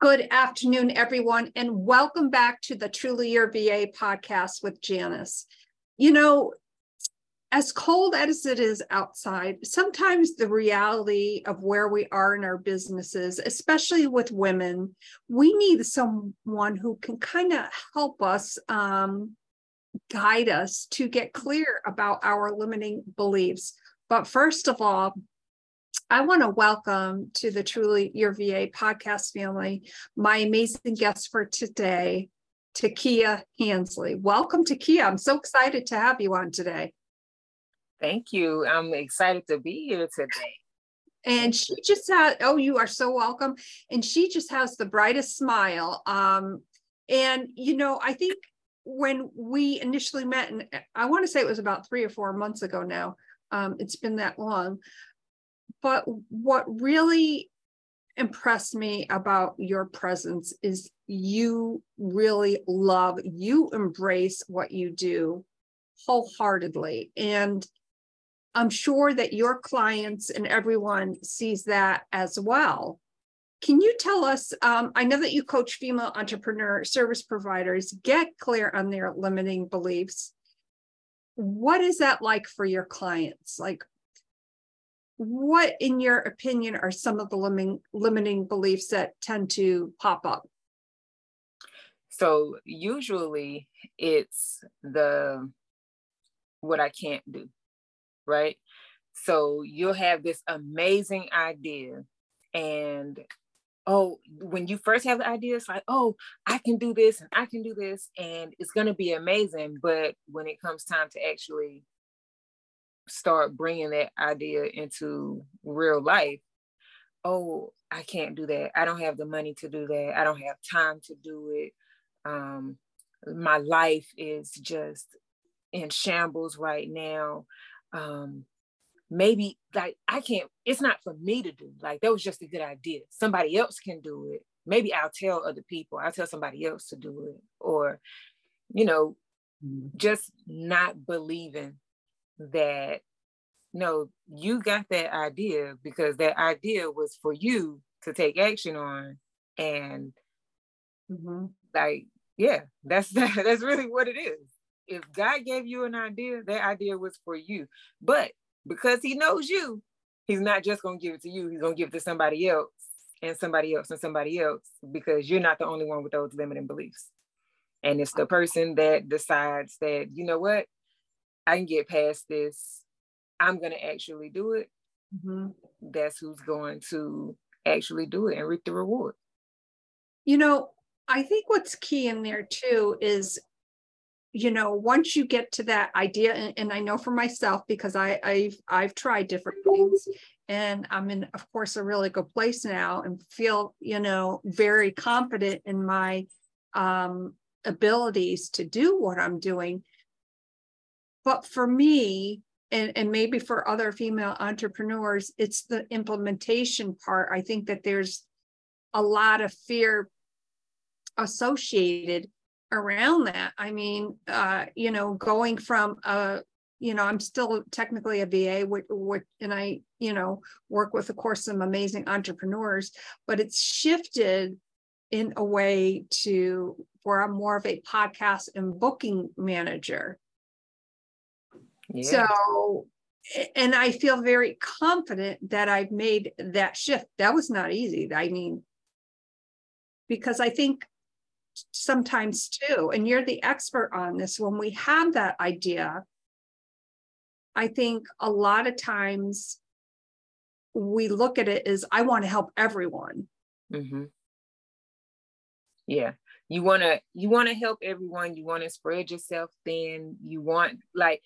Good afternoon, everyone, and welcome back to the Truly Your VA podcast with Janis. You know, as cold as it is outside, sometimes the reality of where we are in our businesses, especially with women, we need someone who can kind of help us um, guide us to get clear about our limiting beliefs. But first of all, I want to welcome to the Truly Your VA podcast family my amazing guest for today, Takia Hansley. Welcome, Takia. I'm so excited to have you on today. Thank you. I'm excited to be here today. And she just had, oh, you are so welcome. And she just has the brightest smile. Um, and, you know, I think when we initially met, and I want to say it was about three or four months ago now, um, it's been that long. But what really impressed me about your presence is you really love, you embrace what you do wholeheartedly. And I'm sure that your clients and everyone sees that as well. Can you tell us? Um, I know that you coach female entrepreneur service providers get clear on their limiting beliefs. What is that like for your clients? Like, what, in your opinion, are some of the limiting, limiting beliefs that tend to pop up? So, usually it's the what I can't do, right? So, you'll have this amazing idea, and oh, when you first have the idea, it's like, oh, I can do this and I can do this, and it's going to be amazing. But when it comes time to actually start bringing that idea into real life, oh, I can't do that. I don't have the money to do that. I don't have time to do it. Um, my life is just in shambles right now. Um, maybe like I can't, it's not for me to do. Like that was just a good idea. Somebody else can do it. Maybe I'll tell other people, I'll tell somebody else to do it. Or, you know, mm-hmm. just not believing that no, you got that idea because that idea was for you to take action on. And mm-hmm. like, yeah, that's that, that's really what it is. If God gave you an idea, that idea was for you. But because he knows you, he's not just gonna give it to you, he's gonna give it to somebody else and somebody else and somebody else because you're not the only one with those limiting beliefs. And it's the person that decides that, you know what, I can get past this. I'm going to actually do it. Mm-hmm. That's who's going to actually do it and reap the reward. You know, I think what's key in there too is, you know, once you get to that idea, and, and I know for myself because I, I've I've tried different things, and I'm in, of course, a really good place now, and feel, you know, very confident in my um, abilities to do what I'm doing. But for me, and, and maybe for other female entrepreneurs, it's the implementation part. I think that there's a lot of fear associated around that. I mean, uh, you know, going from a, you know, I'm still technically a VA, which, which, and I, you know, work with, of course, some amazing entrepreneurs, but it's shifted in a way to where I'm more of a podcast and booking manager. Yeah. So, and I feel very confident that I've made that shift. That was not easy. I mean, because I think sometimes too, and you're the expert on this, when we have that idea, I think a lot of times we look at it as I want to help everyone. Mm-hmm. Yeah. You want to you want to help everyone. You want to spread yourself thin. You want like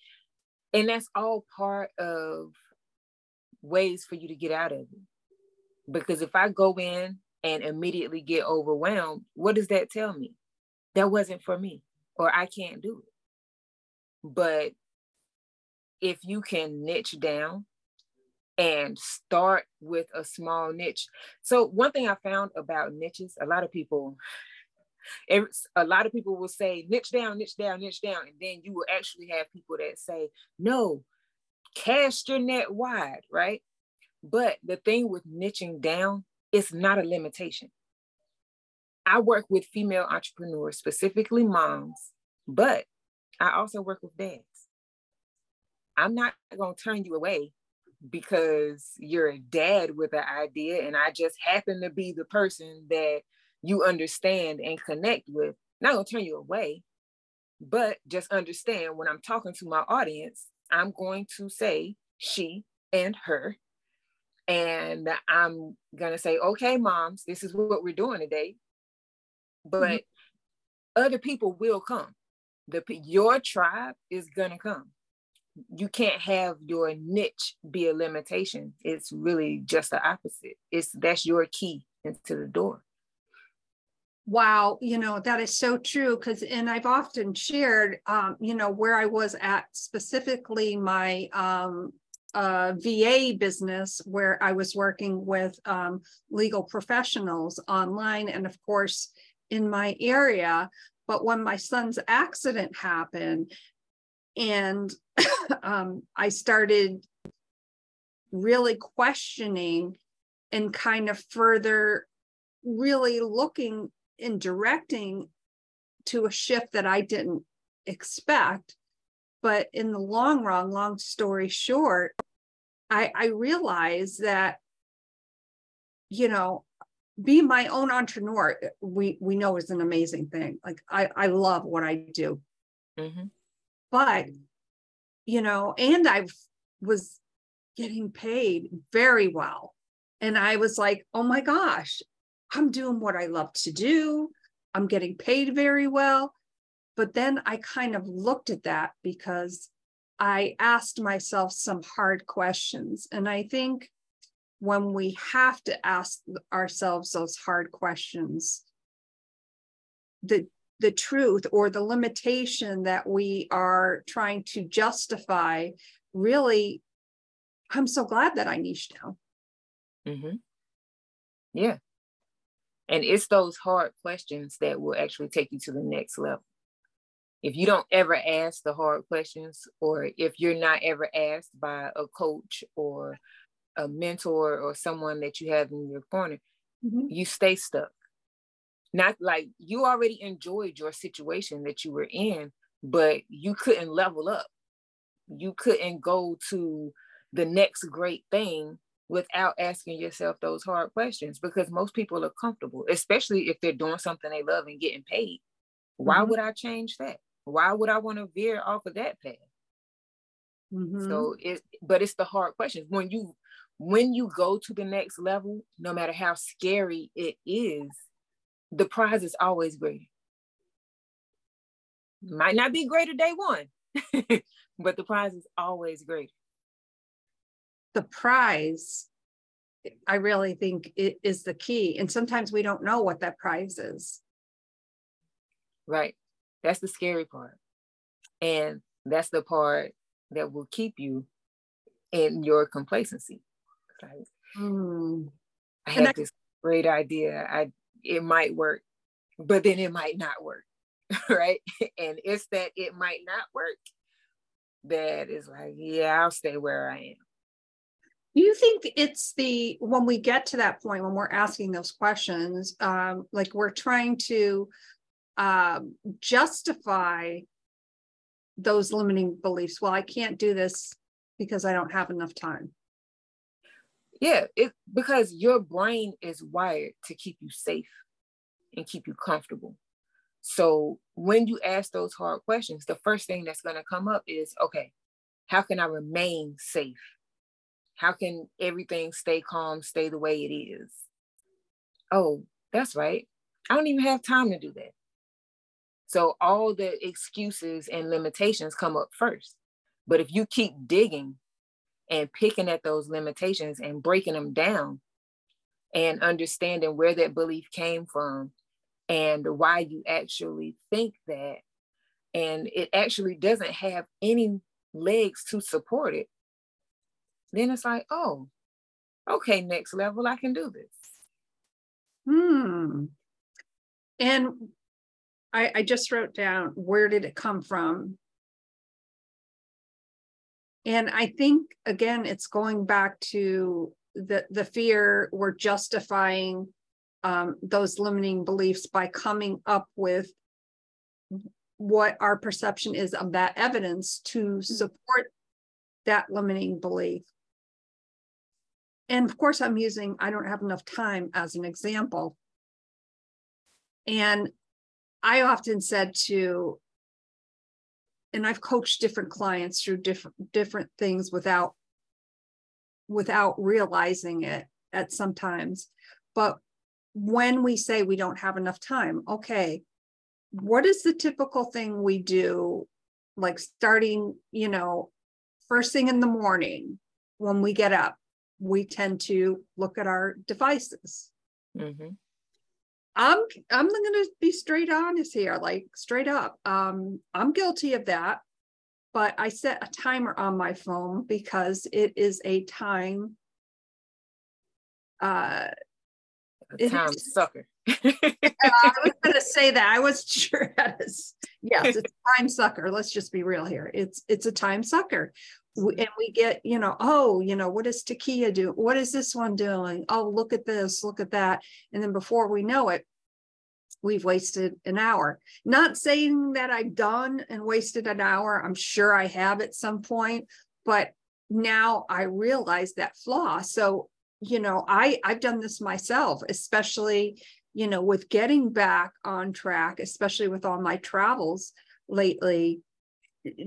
and that's all part of ways for you to get out of it. Because if I go in and immediately get overwhelmed, what does that tell me? That wasn't for me, or I can't do it. But if you can niche down and start with a small niche. So, one thing I found about niches, a lot of people a lot of people will say niche down, niche down, niche down, and then you will actually have people that say no, cast your net wide, right? But the thing with niching down, it's not a limitation. I work with female entrepreneurs, specifically moms, but I also work with dads. I'm not going to turn you away because you're a dad with an idea and I just happen to be the person that you understand and connect with. Not going to turn you away, but just understand when I'm talking to my audience, I'm going to say she and her. And I'm going to say, okay, moms, this is what we're doing today. But mm-hmm. other people will come. The, your tribe is going to come you can't have your niche be a limitation. It's really just the opposite. It's that's your key into the door. Wow, you know, that is so true. Because, and I've often shared, um, you know, where I was at specifically my um, uh, VA business, where I was working with um, legal professionals online and, of course, in my area. But when my son's accident happened, and um, I started really questioning and kind of further really looking and directing to a shift that I didn't expect. But in the long run, long story short, I, I realized that, you know, be my own entrepreneur, we we know is an amazing thing. Like I, I love what I do. Mm-hmm. But you know, and I was getting paid very well. And I was like, oh my gosh, I'm doing what I love to do. I'm getting paid very well. But then I kind of looked at that because I asked myself some hard questions. And I think when we have to ask ourselves those hard questions, the the truth or the limitation that we are trying to justify really i'm so glad that i niche now mm-hmm. yeah and it's those hard questions that will actually take you to the next level. If you don't ever ask the hard questions or if you're not ever asked by a coach or a mentor or someone that you have in your corner mm-hmm. you stay stuck. Not like you already enjoyed your situation that you were in but you couldn't level up. You couldn't go to the next great thing without asking yourself those hard questions because most people are comfortable especially if they're doing something they love and getting paid why mm-hmm. would i change that why would i want to veer off of that path mm-hmm. so it but it's the hard questions when you when you go to the next level no matter how scary it is the prize is always greater. Might not be greater day one, but the prize is always greater. The prize, I really think it is the key. And sometimes we don't know what that prize is. Right. That's the scary part. And that's the part that will keep you in your complacency. Right? Mm. I had I, this great idea. I it might work, but then it might not work. right. And it's that it might not work that is like, yeah, I'll stay where I am. Do you think it's the when we get to that point when we're asking those questions, um, like we're trying to um, justify those limiting beliefs? Well, I can't do this because I don't have enough time. Yeah, it because your brain is wired to keep you safe and keep you comfortable. So when you ask those hard questions, the first thing that's going to come up is okay, how can I remain safe? How can everything stay calm, stay the way it is? Oh, that's right. I don't even have time to do that. So all the excuses and limitations come up first. But if you keep digging and picking at those limitations and breaking them down and understanding where that belief came from and why you actually think that and it actually doesn't have any legs to support it then it's like oh okay next level i can do this hmm and I, I just wrote down where did it come from and I think again, it's going back to the the fear we're justifying um, those limiting beliefs by coming up with what our perception is of that evidence to mm-hmm. support that limiting belief. And of course, I'm using I don't have enough time as an example. And I often said to, and I've coached different clients through different different things without without realizing it at sometimes. But when we say we don't have enough time, okay, what is the typical thing we do, like starting, you know, first thing in the morning when we get up? We tend to look at our devices. Mm-hmm. I'm I'm going to be straight honest here, like straight up. Um, I'm guilty of that, but I set a timer on my phone because it is a time. Uh, a time sucker. I was going to say that. I wasn't sure. Yes, it's a time sucker. Let's just be real here. It's it's a time sucker, Mm-hmm. and we get you know oh you know what is Takia do? What is this one doing? Oh look at this, look at that, and then before we know it, we've wasted an hour. Not saying that I've done and wasted an hour. I'm sure I have at some point, but now I realize that flaw. So you know i i've done this myself especially you know with getting back on track especially with all my travels lately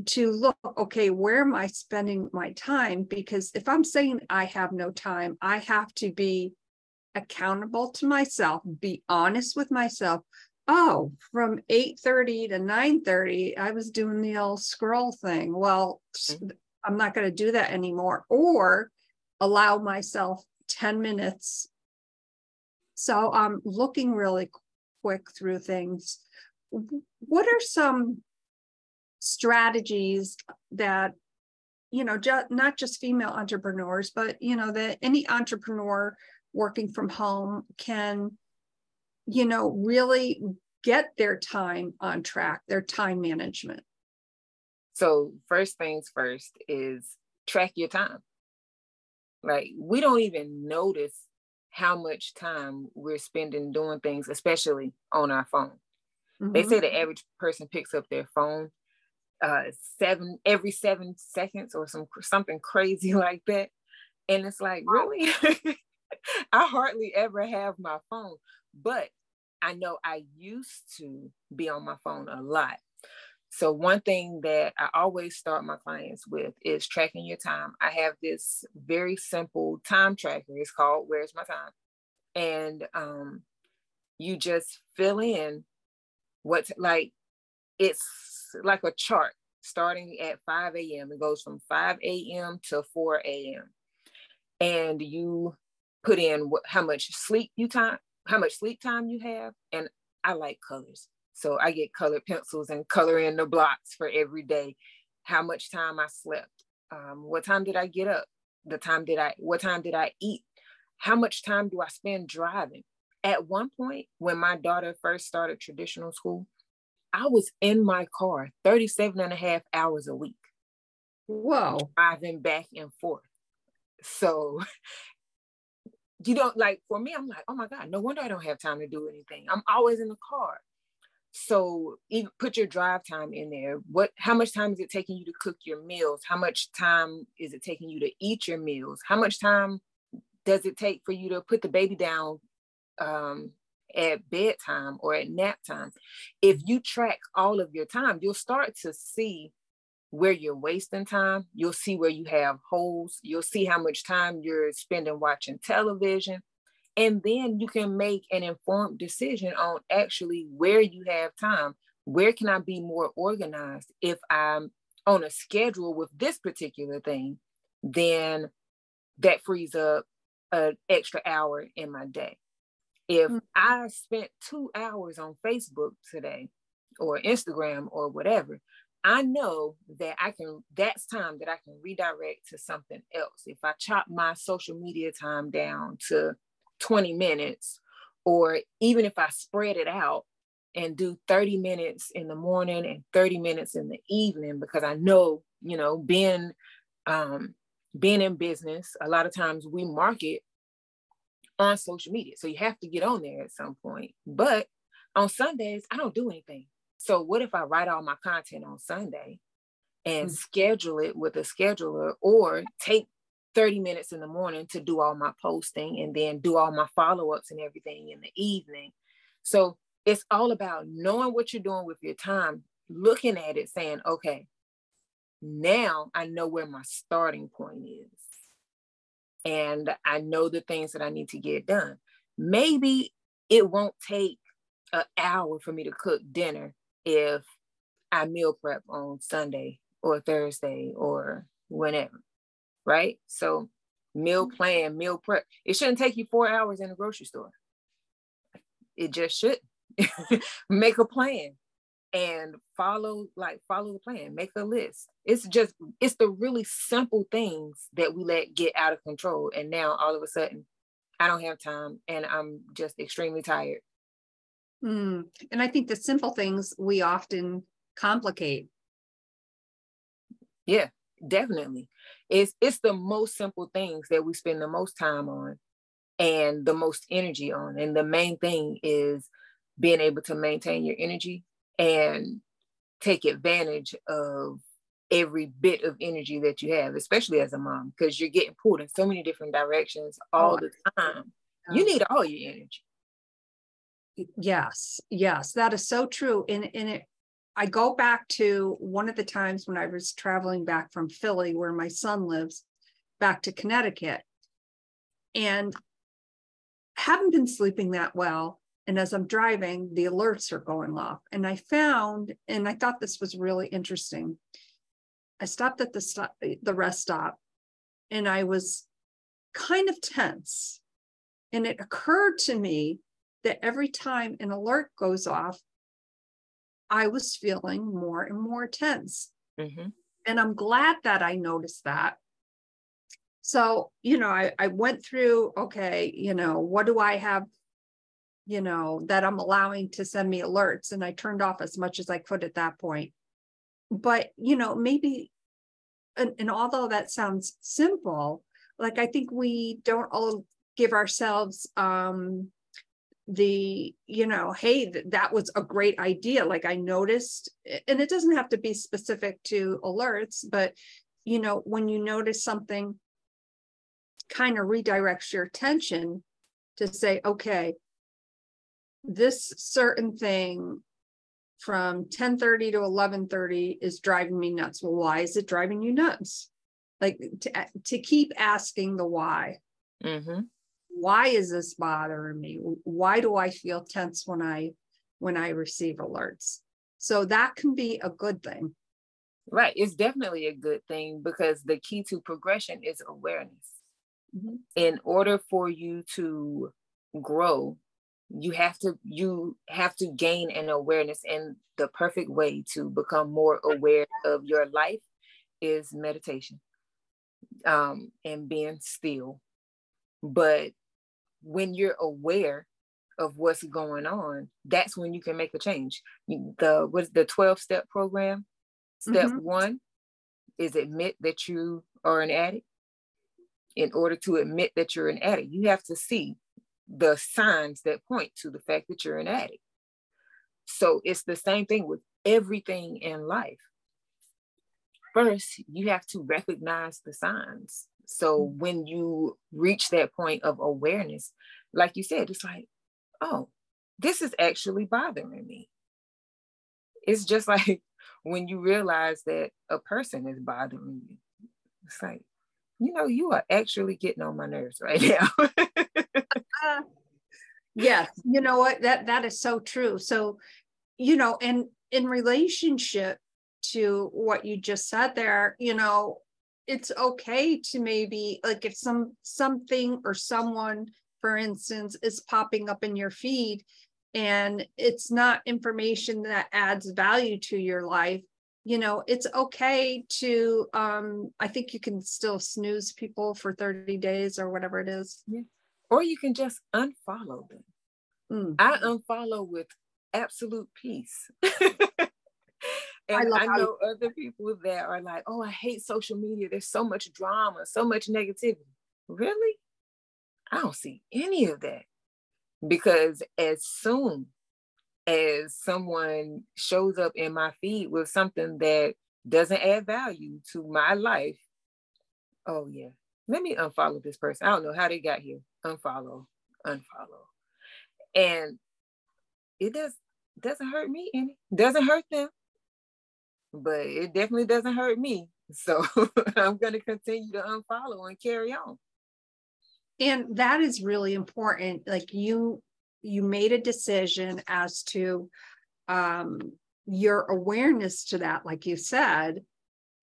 to look okay where am i spending my time because if i'm saying i have no time i have to be accountable to myself be honest with myself oh from 8.30 to 9.30 i was doing the old scroll thing well mm-hmm. i'm not going to do that anymore or allow myself 10 minutes. So I'm looking really quick through things. What are some strategies that, you know, ju- not just female entrepreneurs, but, you know, that any entrepreneur working from home can, you know, really get their time on track, their time management? So, first things first is track your time. Like we don't even notice how much time we're spending doing things, especially on our phone. Mm-hmm. They say the average person picks up their phone uh, seven every seven seconds or some something crazy like that. And it's like, really? I hardly ever have my phone, but I know I used to be on my phone a lot. So, one thing that I always start my clients with is tracking your time. I have this very simple time tracker. It's called Where's My Time? And um, you just fill in what's like, it's like a chart starting at 5 a.m. It goes from 5 a.m. to 4 a.m. And you put in how much sleep you time, how much sleep time you have. And I like colors. So I get colored pencils and color in the blocks for every day. How much time I slept. Um, what time did I get up? The time did I, what time did I eat? How much time do I spend driving? At one point, when my daughter first started traditional school, I was in my car 37 and a half hours a week. Whoa. Driving back and forth. So you don't like for me, I'm like, oh my God, no wonder I don't have time to do anything. I'm always in the car. So even put your drive time in there. What how much time is it taking you to cook your meals? How much time is it taking you to eat your meals? How much time does it take for you to put the baby down um, at bedtime or at nap time? If you track all of your time, you'll start to see where you're wasting time. You'll see where you have holes. You'll see how much time you're spending watching television and then you can make an informed decision on actually where you have time where can i be more organized if i'm on a schedule with this particular thing then that frees up an extra hour in my day if mm-hmm. i spent two hours on facebook today or instagram or whatever I know that I can, that's time that I can redirect to something else. If I chop my social media time down to 20 minutes, or even if I spread it out and do 30 minutes in the morning and 30 minutes in the evening, because I know, you know, being um, being in business, a lot of times we market on social media. So you have to get on there at some point. But on Sundays, I don't do anything. So what if I write all my content on Sunday and mm-hmm. schedule it with a scheduler or take 30 minutes in the morning to do all my posting and then do all my follow-ups and everything in the evening. So it's all about knowing what you're doing with your time, looking at it, saying, okay, now I know where my starting point is. And I know the things that I need to get done. Maybe it won't take an hour for me to cook dinner if I meal prep on Sunday or Thursday or whenever, right? So meal mm-hmm. plan, meal prep. It shouldn't take you four hours in a grocery store. It just should. Make a plan and follow like follow the plan make a list. It's just it's the really simple things that we let get out of control and now all of a sudden i don't have time and i'm just extremely tired. Mm. and i think the simple things we often complicate. Yeah definitely. It's it's the most simple things that we spend the most time on and the most energy on and the main thing is being able to maintain your energy and take advantage of every bit of energy that you have, especially as a mom, because you're getting pulled in so many different directions all oh, the time. You need all your energy. Yes, yes, that is so true. And, and it, I go back to one of the times when I was traveling back from Philly, where my son lives, back to Connecticut. And haven't been sleeping that well. And as I'm driving, the alerts are going off. And I found, and I thought this was really interesting. I stopped at the stop, the rest stop, and I was kind of tense. And it occurred to me that every time an alert goes off, I was feeling more and more tense. Mm-hmm. And I'm glad that I noticed that. So, you know, I, I went through, okay, you know, what do I have you know, that I'm allowing to send me alerts. And I turned off as much as I could at that point. But, you know, maybe, and, and although that sounds simple, like I think we don't all give ourselves um the you know hey th- that was a great idea like i noticed and it doesn't have to be specific to alerts but you know when you notice something kind of redirects your attention to say okay this certain thing from 10:30 to 11:30 is driving me nuts. Well, why is it driving you nuts? Like to, to keep asking the why. Mm-hmm. Why is this bothering me? Why do I feel tense when I when I receive alerts? So that can be a good thing. Right. It's definitely a good thing because the key to progression is awareness. Mm-hmm. In order for you to grow, you have to you have to gain an awareness and the perfect way to become more aware of your life is meditation um, and being still. But when you're aware of what's going on that's when you can make a change. The what's the 12 step program? Step mm-hmm. one is admit that you are an addict. In order to admit that you're an addict you have to see the signs that point to the fact that you're an addict. So it's the same thing with everything in life. First, you have to recognize the signs. So mm-hmm. when you reach that point of awareness, like you said, it's like, oh, this is actually bothering me. It's just like when you realize that a person is bothering you. It's like, you know, you are actually getting on my nerves right now. uh, yes, you know what? That that is so true. So, you know, and in relationship to what you just said there, you know, it's okay to maybe like if some something or someone, for instance, is popping up in your feed and it's not information that adds value to your life you know it's okay to um i think you can still snooze people for 30 days or whatever it is yeah or you can just unfollow them. Mm. I unfollow with absolute peace. and I, I know you- other people that are like, oh, I hate social media. There's so much drama, so much negativity. Really? I don't see any of that. Because as soon as someone shows up in my feed with something that doesn't add value to my life, oh yeah, let me unfollow this person. I don't know how they got here. Unfollow, unfollow. And it does doesn't hurt me any. Doesn't hurt them. But it definitely doesn't hurt me. So I'm gonna continue to unfollow and carry on. And that is really important. Like you you made a decision as to um your awareness to that, like you said,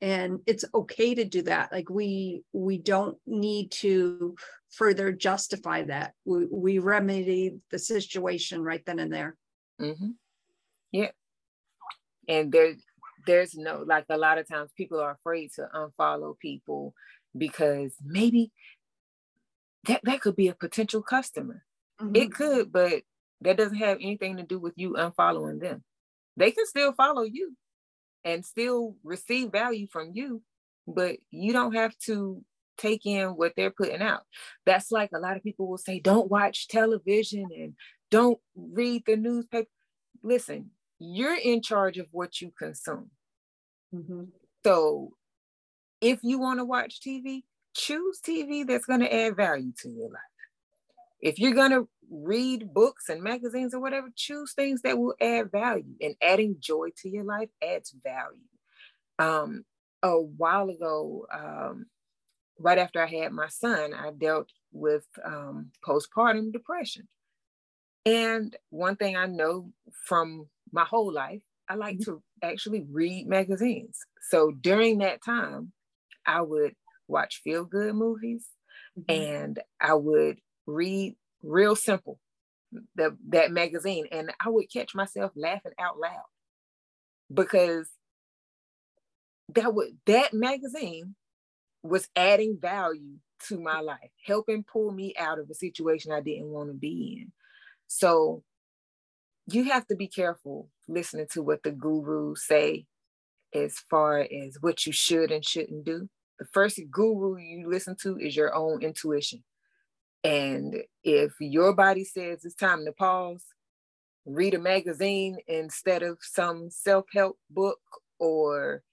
and it's okay to do that. Like we we don't need to further justify that. We, we remedy the situation right then and there. Mm-hmm. yeah. And there there's no like a lot of times people are afraid to unfollow people because maybe that that could be a potential customer mm-hmm. it could but that doesn't have anything to do with you unfollowing them they can still follow you and still receive value from you, but you don't have to take in what they're putting out. That's like a lot of people will say, don't watch television and don't read the newspaper. Listen, you're in charge of what you consume. Mm-hmm. So if you want to watch TV, choose TV that's going to add value to your life. If you're going to read books and magazines or whatever, choose things that will add value. And adding joy to your life adds value. Um, a while ago, um, right after I had my son, I dealt with um, postpartum depression. And one thing I know from my whole life, I like mm-hmm. to actually read magazines. So during that time, I would watch feel good movies mm-hmm. and I would read real simple the, that magazine and i would catch myself laughing out loud because that would that magazine was adding value to my life helping pull me out of a situation i didn't want to be in. So you have to be careful listening to what the gurus say as far as what you should and shouldn't do. The first guru you listen to is your own intuition and if your body says it's time to pause, read a magazine instead of some self help book or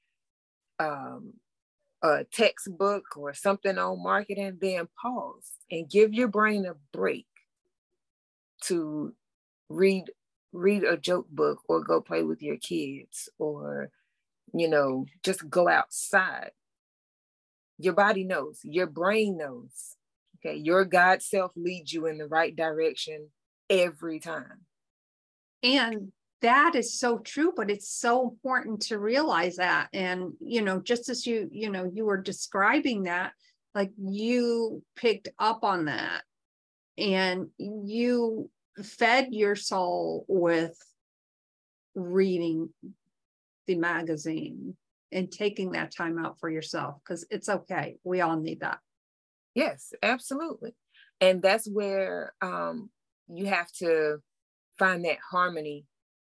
um, a textbook or something on marketing, then pause and give your brain a break to read read a joke book or go play with your kids or you know just go outside. Your body knows your brain knows Okay, your God self leads you in the right direction every time. And that is so true, but it's so important to realize that. And, you know, just as you, you know, you were describing that, like you picked up on that and you fed your soul with reading the magazine and taking that time out for yourself because it's okay. We all need that. Yes, absolutely. And that's where um, you have to find that harmony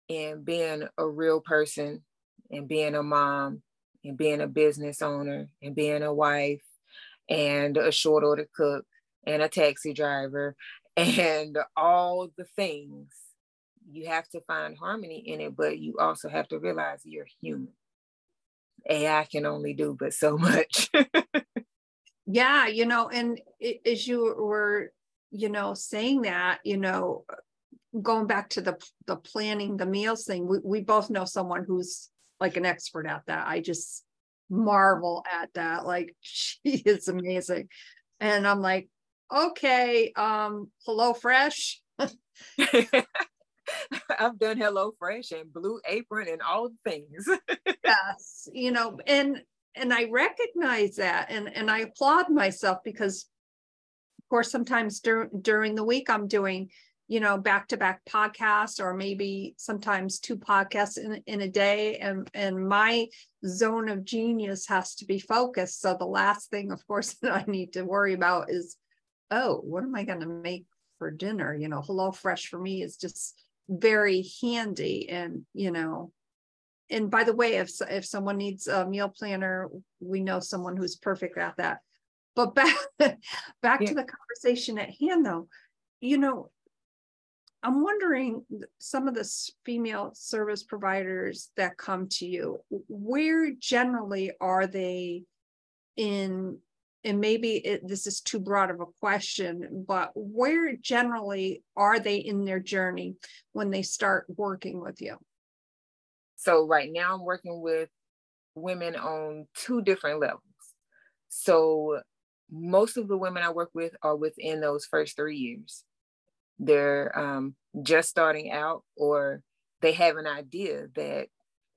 in being a real person and being a mom and being a business owner and being a wife and a short order cook and a taxi driver and all the things. You have to find harmony in it, but you also have to realize you're human. AI can only do but so much. Yeah you know and it, as you were you know saying that you know going back to the the planning the meals thing we, we both know someone who's like an expert at that. I just marvel at that. Like she is amazing. And i'm like okay um hello fresh I've done Hello Fresh and Blue Apron and all the things. yes, you know, and and I recognize that and, and I applaud myself because of course sometimes dur- during the week I'm doing, you know, back-to-back podcasts or maybe sometimes two podcasts in, in a day. And and my zone of genius has to be focused. So the last thing, of course, that I need to worry about is, oh, what am I going to make for dinner? You know, Hello Fresh for me is just very handy and you know and by the way, if if someone needs a meal planner, we know someone who's perfect at that. but back back yeah. to the conversation at hand though you know i'm wondering some of the female service providers that come to you where generally are they in and maybe it, this is too broad of a question but where generally are they in their journey when they start working with you so right now i'm working with women on two different levels. So most of the women I work with are within those first three years. They're um, just starting out, or they have an idea that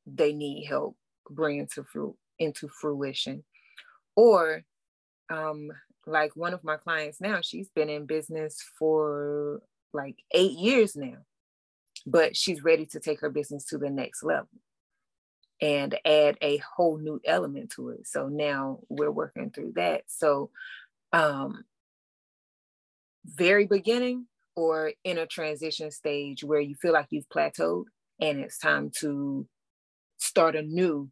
they need help bringing to fru- into fruition, or um, like one of my clients now, she's been in business for like eight years now, but she's ready to take her business to the next level and add a whole new element to it. So now we're working through that. So um very beginning or in a transition stage where you feel like you've plateaued and it's time to start anew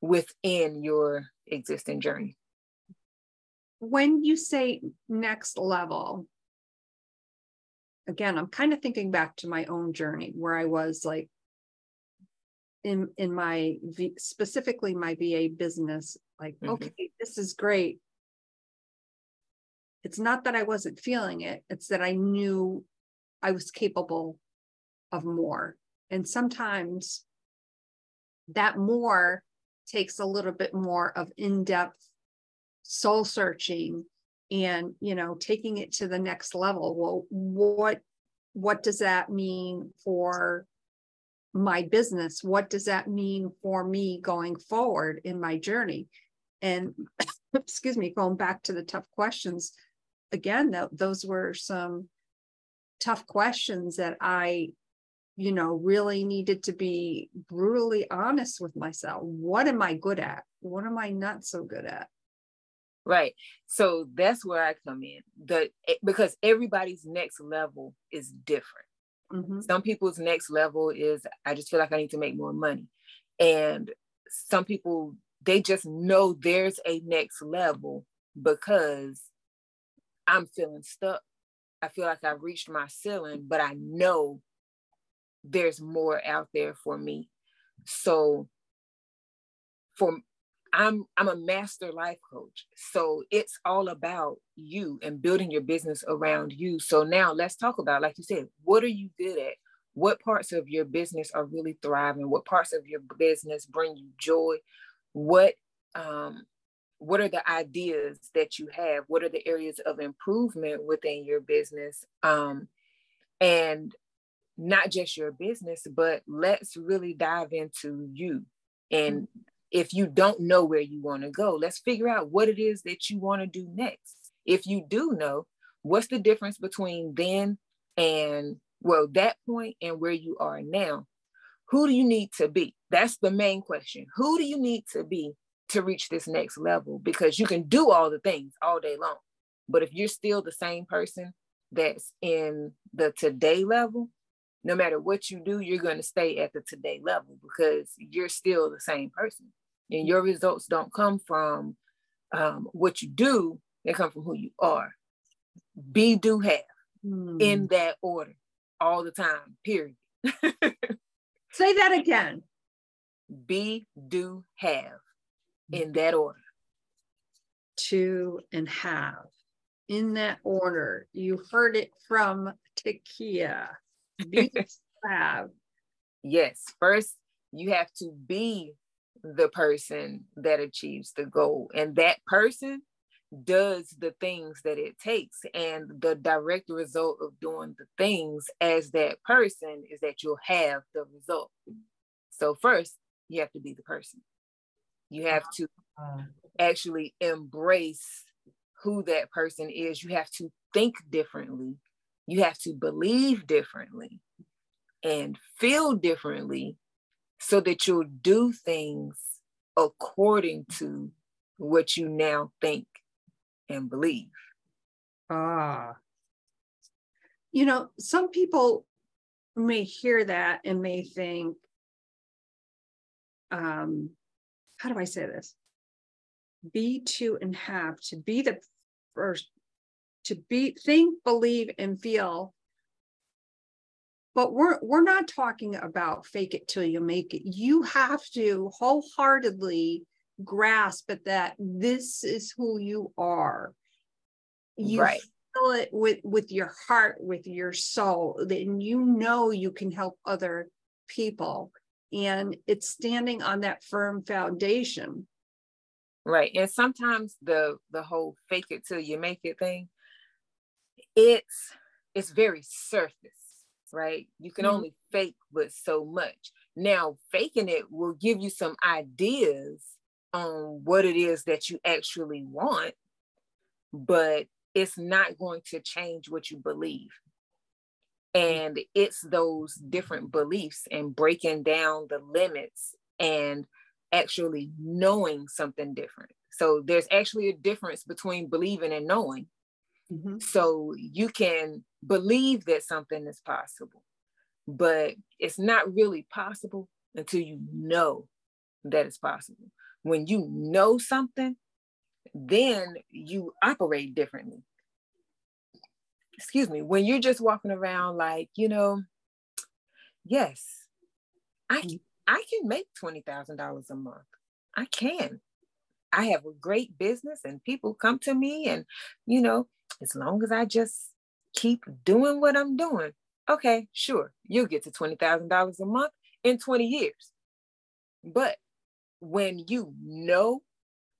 within your existing journey. When you say next level, again, I'm kind of thinking back to my own journey where I was like in in my v, specifically my VA business like mm-hmm. okay this is great it's not that I wasn't feeling it it's that I knew I was capable of more and sometimes that more takes a little bit more of in-depth soul searching and you know taking it to the next level. Well what what does that mean for my business? What does that mean for me going forward in my journey? And excuse me going back to the tough questions again that those were some tough questions that i you know really needed to be brutally honest with myself. What am i good at? What am i not so good at right so that's where i come in the because everybody's next level is different Mm-hmm. Some people's next level is I just feel like I need to make more money. And some people, they just know there's a next level because I'm feeling stuck. I feel like I've reached my ceiling, but I know there's more out there for me. So for I'm I'm a master life coach. So it's all about you and building your business around you. So now let's talk about like you said, what are you good at? What parts of your business are really thriving? What parts of your business bring you joy? What um what are the ideas that you have? What are the areas of improvement within your business? Um and not just your business, but let's really dive into you and if you don't know where you want to go, let's figure out what it is that you want to do next. If you do know, what's the difference between then and, well, that point and where you are now? Who do you need to be? That's the main question. Who do you need to be to reach this next level? Because you can do all the things all day long. But if you're still the same person that's in the today level, no matter what you do, you're going to stay at the today level because you're still the same person and your results don't come from um, what you do they come from who you are. Be do have mm. in that order all the time period. Say that again. Be do have in that order. To and have in that order. You heard it from takia. Be have. Yes first you have to be the person that achieves the goal. And that person does the things that it takes. And the direct result of doing the things as that person is that you'll have the result. So, first, you have to be the person. You have to actually embrace who that person is. You have to think differently. You have to believe differently and feel differently so that you'll do things according to what you now think and believe. Ah. You know, some people may hear that and may think, um, how do I say this? Be to and have to be the first to be think, believe, and feel. But we're we're not talking about fake it till you make it. You have to wholeheartedly grasp at that this is who you are. You right. feel it with with your heart, with your soul, then you know you can help other people. And it's standing on that firm foundation. Right. And sometimes the the whole fake it till you make it thing, it's it's very surface, right? You can mm-hmm. only fake but so much. Now, faking it will give you some ideas on what it is that you actually want, but it's not going to change what you believe. And it's those different beliefs and breaking down the limits and actually knowing something different. So there's actually a difference between believing and knowing. Mm-hmm. So you can believe that something is possible, but it's not really possible until you know that it's possible. When you know something, then you operate differently. Excuse me, when you're just walking around like, you know, yes, I mm-hmm. I can make $20,000 a month. I can. I have a great business and people come to me and you know, as long as I just keep doing what I'm doing, okay, sure, you'll get to $20,000 a month in 20 years. But when you know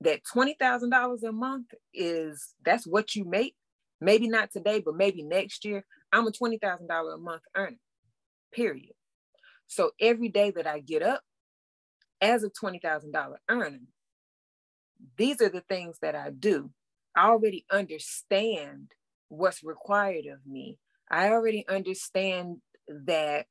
that $20,000 a month is that's what you make, maybe not today, but maybe next year, I'm a $20,000 a month earner, period. So every day that I get up as a $20,000 earner, these are the things that I do I already understand what's required of me. I already understand that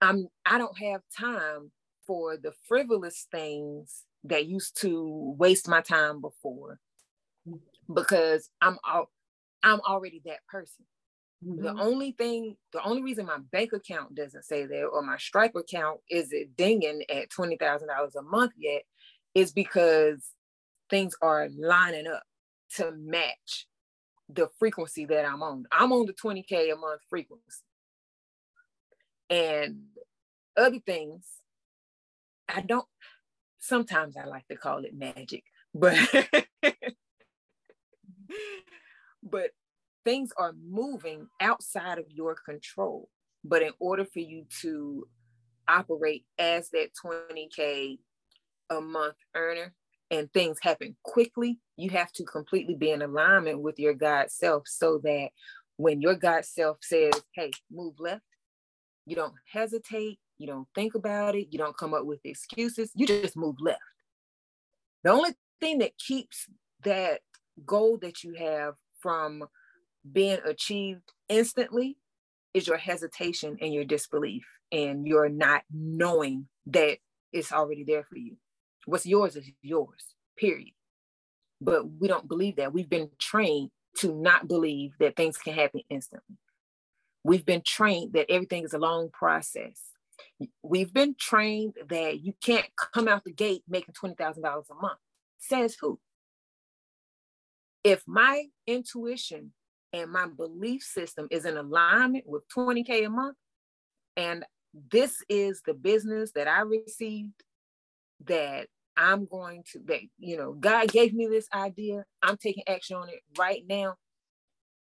I'm I don't have time for the frivolous things that used to waste my time before because I'm all, I'm already that person. Mm-hmm. The only thing, the only reason my bank account doesn't say that or my Stripe account is it dinging at twenty thousand dollars a month yet is because things are lining up to match the frequency that I'm on. I'm on the 20K a month frequency. And other things, I don't, sometimes I like to call it magic, but but things are moving outside of your control. But in order for you to operate as that 20K a month earner, and things happen quickly, you have to completely be in alignment with your God self so that when your God self says, hey, move left, you don't hesitate, you don't think about it, you don't come up with excuses, you just move left. The only thing that keeps that goal that you have from being achieved instantly is your hesitation and your disbelief and your not knowing that it's already there for you what's yours is yours, period. But we don't believe that. We've been trained to not believe that things can happen instantly. We've been trained that everything is a long process. We've been trained that you can't come out the gate making $20,000 a month. Says who? If my intuition and my belief system is in alignment with 20K a month, and this is the business that I received that I'm going to that you know God gave me this idea. I'm taking action on it right now.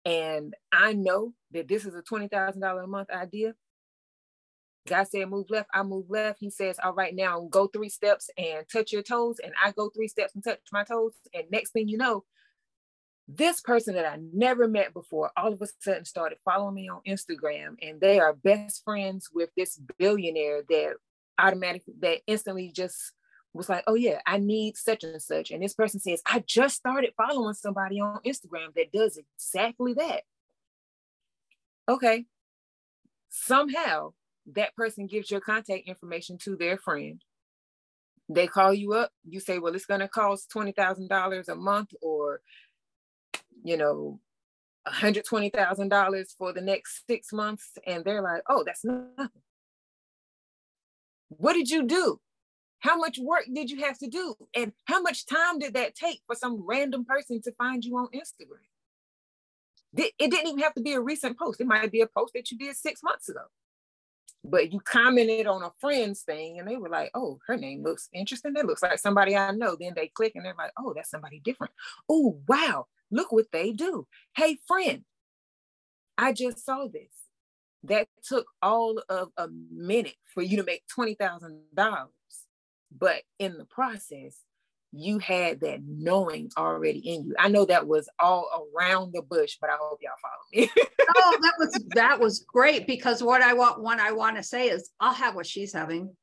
And I know that this is a $20,000 a month idea. God said, move left, I move left. He says, all right, now go three steps and touch your toes. And I go three steps and touch my toes. And next thing you know, this person that I never met before all of a sudden started following me on Instagram. And they are best friends with this billionaire that automatically, that instantly just was like, oh yeah, I need such and such. And this person says, I just started following somebody on Instagram that does exactly that. Okay. Somehow that person gives your contact information to their friend. They call you up, you say, well, it's going to cost $20,000 a month or, you know, $120,000 for the next six months. And they're like, oh, that's nothing. What did you do? How much work did you have to do? And how much time did that take for some random person to find you on Instagram? It didn't even have to be a recent post. It might be a post that you did six months ago. But you commented on a friend's thing and they were like, oh, her name looks interesting. That looks like somebody I know. Then they click and they're like, oh, that's somebody different. Oh, wow. Look what they do. Hey, friend, I just saw this. That took all of a minute for you to make $20,000. But in the process, you had that knowing already in you. I know that was all around the bush, but I hope y'all follow me. oh, that was that was great because what I want one I want to say is I'll have what she's having.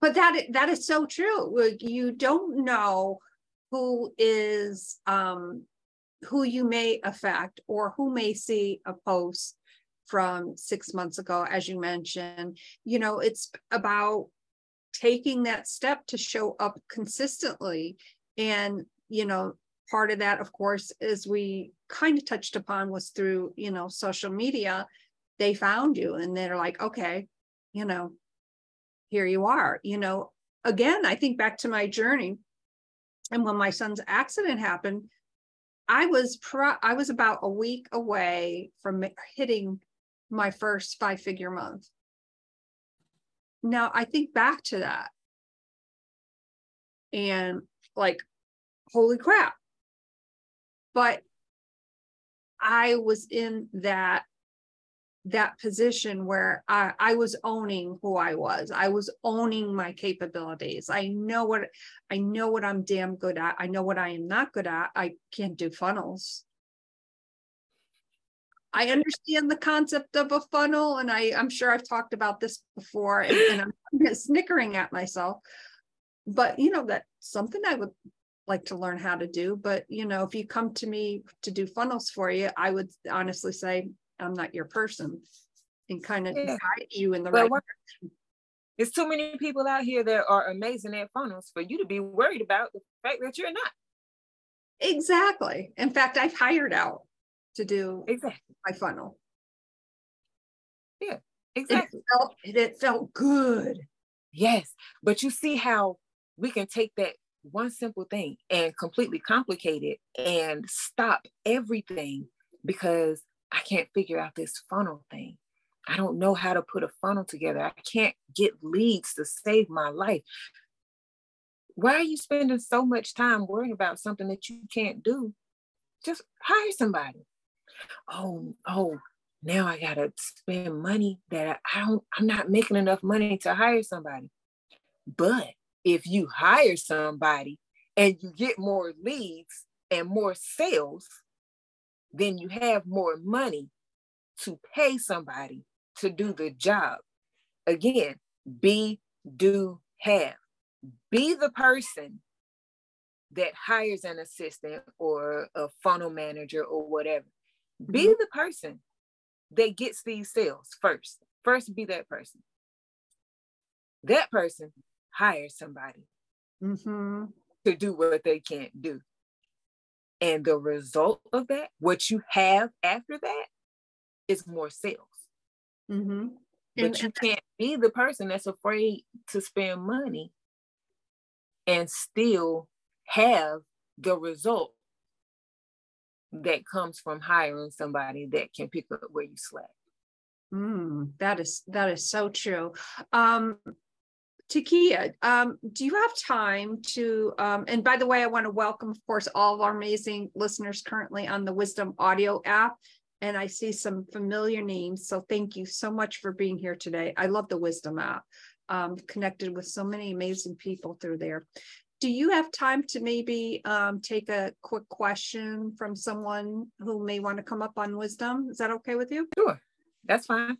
but that that is so true. You don't know who is um who you may affect or who may see a post from six months ago, as you mentioned. You know, it's about taking that step to show up consistently. And, you know, part of that, of course, as we kind of touched upon was through, you know, social media. They found you and they're like, okay, you know, here you are. You know, again, I think back to my journey. And when my son's accident happened, I was pro- I was about a week away from hitting my first five figure month. Now I think back to that and like, holy crap. But I was in that that position where I, I was owning who I was. I was owning my capabilities. I know what I know what I'm damn good at. I know what I am not good at. I can't do funnels. I understand the concept of a funnel, and I, I'm sure I've talked about this before, and, and I'm snickering at myself. But you know, that's something I would like to learn how to do. But you know, if you come to me to do funnels for you, I would honestly say I'm not your person and kind of yeah. guide you in the well, right direction. There's too many people out here that are amazing at funnels for you to be worried about the fact that you're not. Exactly. In fact, I've hired out to do exactly my funnel. Yeah, exactly. It felt, it felt good. Yes, but you see how we can take that one simple thing and completely complicate it and stop everything because I can't figure out this funnel thing. I don't know how to put a funnel together. I can't get leads to save my life. Why are you spending so much time worrying about something that you can't do? Just hire somebody oh, oh, now I gotta spend money that I don't, I'm not making enough money to hire somebody. But if you hire somebody and you get more leads and more sales, then you have more money to pay somebody to do the job. Again, be, do, have. Be the person that hires an assistant or a funnel manager or whatever. Be mm-hmm. the person that gets these sales first. First, be that person. That person hires somebody mm-hmm. to do what they can't do. And the result of that, what you have after that, is more sales. Mm-hmm. But and, you can't be the person that's afraid to spend money and still have the result that comes from hiring somebody that can pick up where you slack. Mm, that is that is so true. Um, Takia, um, do you have time to? Um, and by the way, I want to welcome, of course, all of our amazing listeners currently on the Wisdom Audio app. And I see some familiar names. So thank you so much for being here today. I love the Wisdom app. Um, connected with so many amazing people through there do you have time to maybe um, take a quick question from someone who may want to come up on wisdom? Is that okay with you? Sure, that's fine.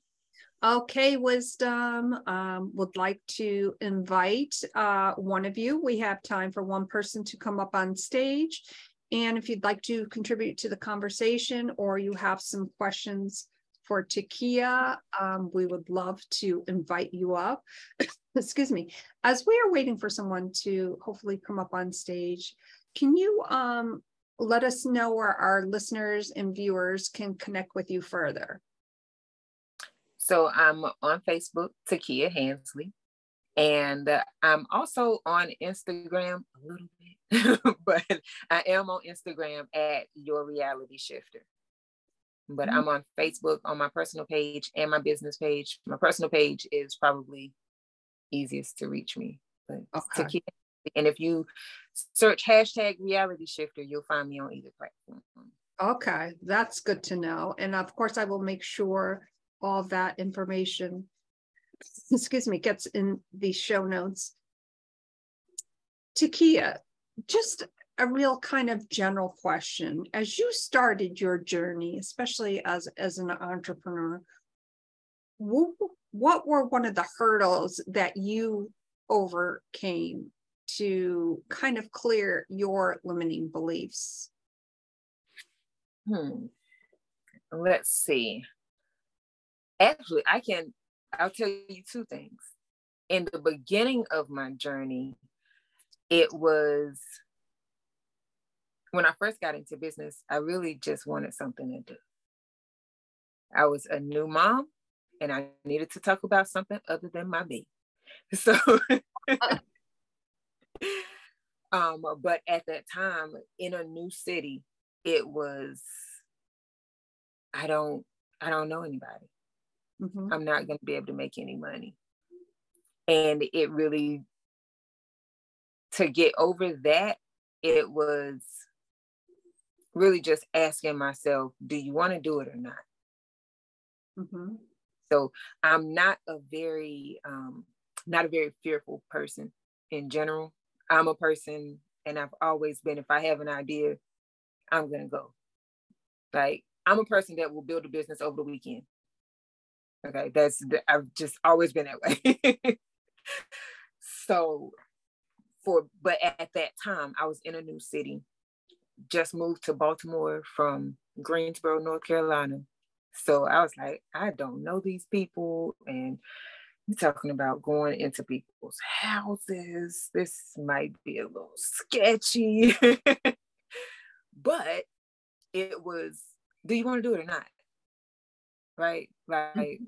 Okay, wisdom. Um, would like to invite uh, one of you. We have time for one person to come up on stage. And if you'd like to contribute to the conversation or you have some questions for Takia, um, we would love to invite you up. excuse me, as we are waiting for someone to hopefully come up on stage, can you um, let us know where our listeners and viewers can connect with you further? So I'm on Facebook, Takia Hansley. And uh, I'm also on Instagram a little bit, but I am on Instagram at Your Reality Shifter. But mm-hmm. I'm on Facebook on my personal page and my business page. My personal page is probably easiest to reach me. But okay. keep, and if you search hashtag reality shifter, you'll find me on either platform. Okay, that's good to know. And of course, I will make sure all that information, excuse me, gets in the show notes. Takia, just a real kind of general question. As you started your journey, especially as, as an entrepreneur, what, were one of the hurdles that you overcame to kind of clear your limiting beliefs? Hmm. Let's see. Actually, I can, I'll tell you two things. In the beginning of my journey, it was when I first got into business, I really just wanted something to do. I was a new mom and I needed to talk about something other than my baby. So um, but at that time in a new city, it was I don't I don't know anybody. Mm-hmm. I'm not gonna be able to make any money. And it really to get over that, it was really just asking myself, do you want to do it or not? Mm-hmm. So I'm not a very um, not a very fearful person in general. I'm a person, and I've always been, if I have an idea, I'm going to go. Like, I'm a person that will build a business over the weekend. Okay, that's, I've just always been that way. so, for, but at that time, I was in a new city, just moved to Baltimore from Greensboro, North Carolina. So I was like, I don't know these people. And you're talking about going into people's houses. This might be a little sketchy, but it was do you want to do it or not? Right? Like mm-hmm.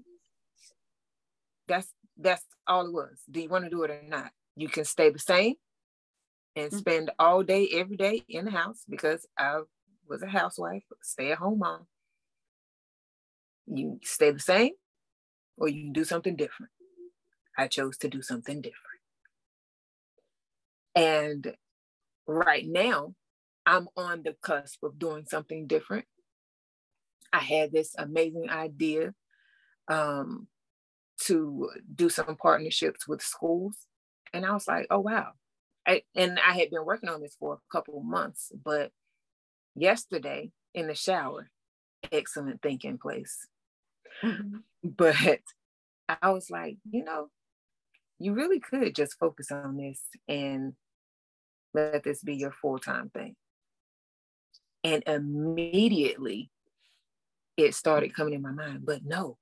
that's that's all it was. Do you want to do it or not? You can stay the same and mm-hmm. spend all day every day in the house because I was a housewife, stay at home mom. You stay the same or you can do something different. I chose to do something different. And right now, I'm on the cusp of doing something different. I had this amazing idea um, to do some partnerships with schools. And I was like, oh, wow. I, and I had been working on this for a couple months, but yesterday in the shower, excellent thinking place. Mm-hmm. But I was like, you know, you really could just focus on this and let this be your full-time thing. And immediately it started coming in my mind, but no,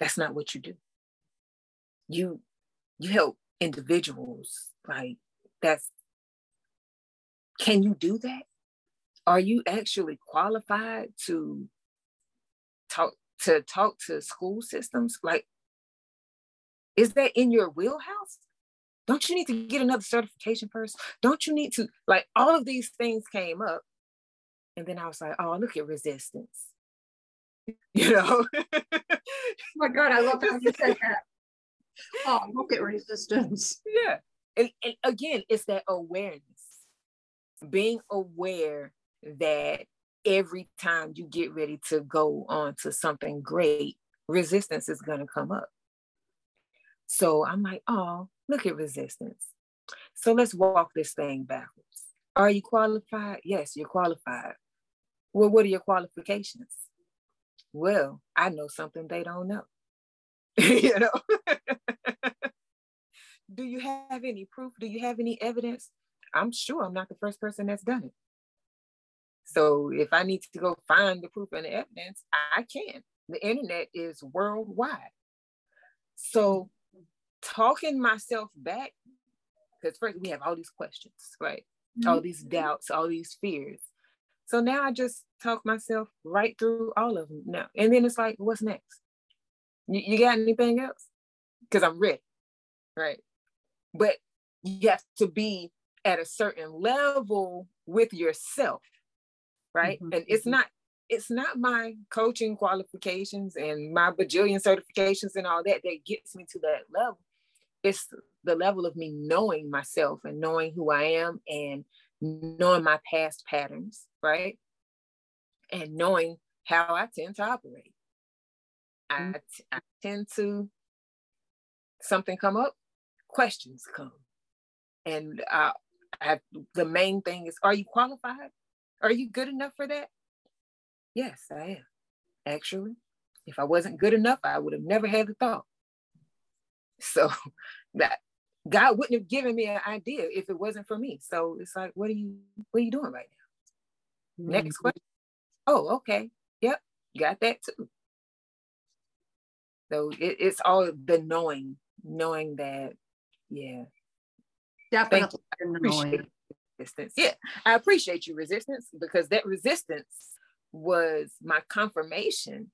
that's not what you do. You you help individuals like that's can you do that? Are you actually qualified to talk to talk to school systems? Like is that in your wheelhouse? Don't you need to get another certification first? Don't you need to, like, all of these things came up. And then I was like, oh, look at resistance. You know? oh my God, I love how you said that. Oh, look at resistance. Yeah. And, and again, it's that awareness, being aware that every time you get ready to go on to something great, resistance is going to come up. So I'm like, oh, look at resistance. So let's walk this thing backwards. Are you qualified? Yes, you're qualified. Well, what are your qualifications? Well, I know something they don't know. you know? Do you have any proof? Do you have any evidence? I'm sure I'm not the first person that's done it. So if I need to go find the proof and the evidence, I can. The internet is worldwide. So talking myself back, because first we have all these questions, right? Mm-hmm. All these doubts, all these fears. So now I just talk myself right through all of them now. And then it's like, what's next? You, you got anything else? Because I'm ready, right? But you have to be at a certain level with yourself, right? Mm-hmm. And it's mm-hmm. not it's not my coaching qualifications and my bajillion certifications and all that that gets me to that level. It's the level of me knowing myself and knowing who I am and knowing my past patterns, right? And knowing how I tend to operate. I, I tend to something come up, questions come, and uh, I, the main thing is, are you qualified? Are you good enough for that? Yes, I am. Actually, if I wasn't good enough, I would have never had the thought. So that God wouldn't have given me an idea if it wasn't for me. So it's like, what are you what are you doing right now? Mm-hmm. Next question. Oh, okay. Yep, got that too. So it, it's all the knowing, knowing that, yeah. Definitely. Resistance. Yeah, I appreciate you resistance because that resistance was my confirmation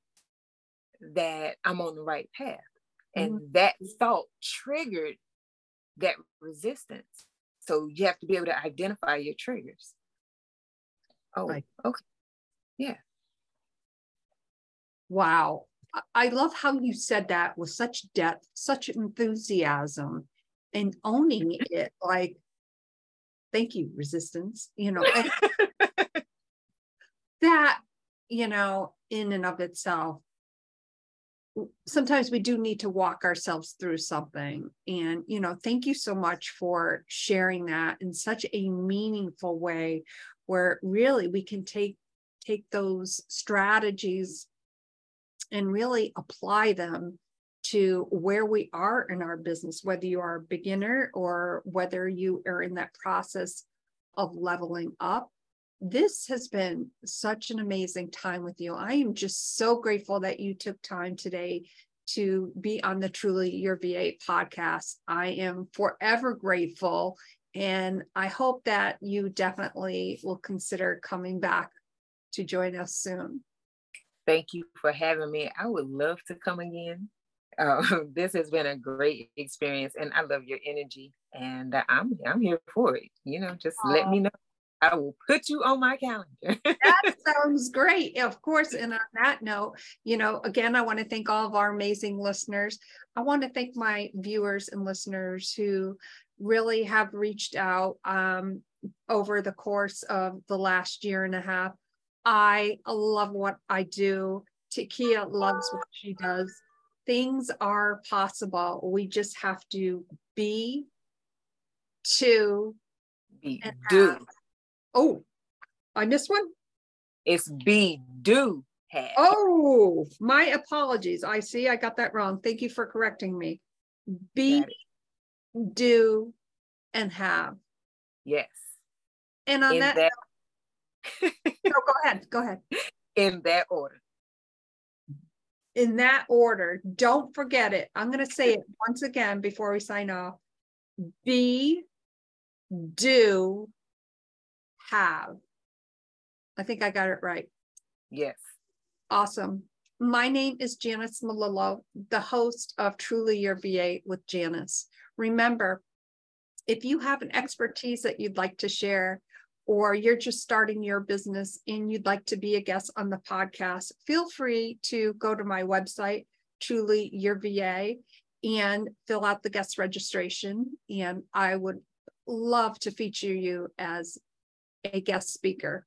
that I'm on the right path. And mm-hmm. that thought triggered that resistance. So you have to be able to identify your triggers. Oh, right. okay. Yeah. Wow. I love how you said that with such depth, such enthusiasm, and owning it. Like, thank you, resistance. You know, that, you know, in and of itself, sometimes we do need to walk ourselves through something. And, you know, thank you so much for sharing that in such a meaningful way where really we can take take those strategies and really apply them to where we are in our business, whether you are a beginner or whether you are in that process of leveling up. This has been such an amazing time with you. I am just so grateful that you took time today to be on the Truly Your VA podcast. I am forever grateful. And I hope that you definitely will consider coming back to join us soon. Thank you for having me. I would love to come again. Uh, this has been a great experience, and I love your energy. And I'm I'm here for it. You know, just Aww. let me know. I will put you on my calendar. that sounds great. Of course. And on that note, you know, again, I want to thank all of our amazing listeners. I want to thank my viewers and listeners who really have reached out um, over the course of the last year and a half. I love what I do. Takia loves what she does. Things are possible. We just have to be, to, be, do. Have. Oh, I missed one. It's be, do, have. Oh, my apologies. I see I got that wrong. Thank you for correcting me. Be, do, and have. Yes. And on that, that no, go ahead. Go ahead. In that order. In that order. Don't forget it. I'm going to say it once again before we sign off. Be, do, have. I think I got it right. Yes. Awesome. My name is Janis Malillo, the host of Truly Your VA with Janis. Remember, if you have an expertise that you'd like to share, or you're just starting your business and you'd like to be a guest on the podcast, feel free to go to my website, Truly Your VA, and fill out the guest registration. And I would love to feature you as a guest speaker.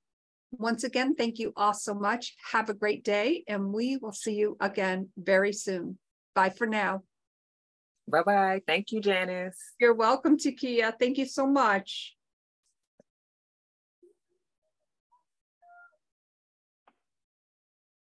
Once again, thank you all so much. Have a great day, and we will see you again very soon. Bye for now. Bye bye. Thank you, Janis. You're welcome, Takia. Thank you so much.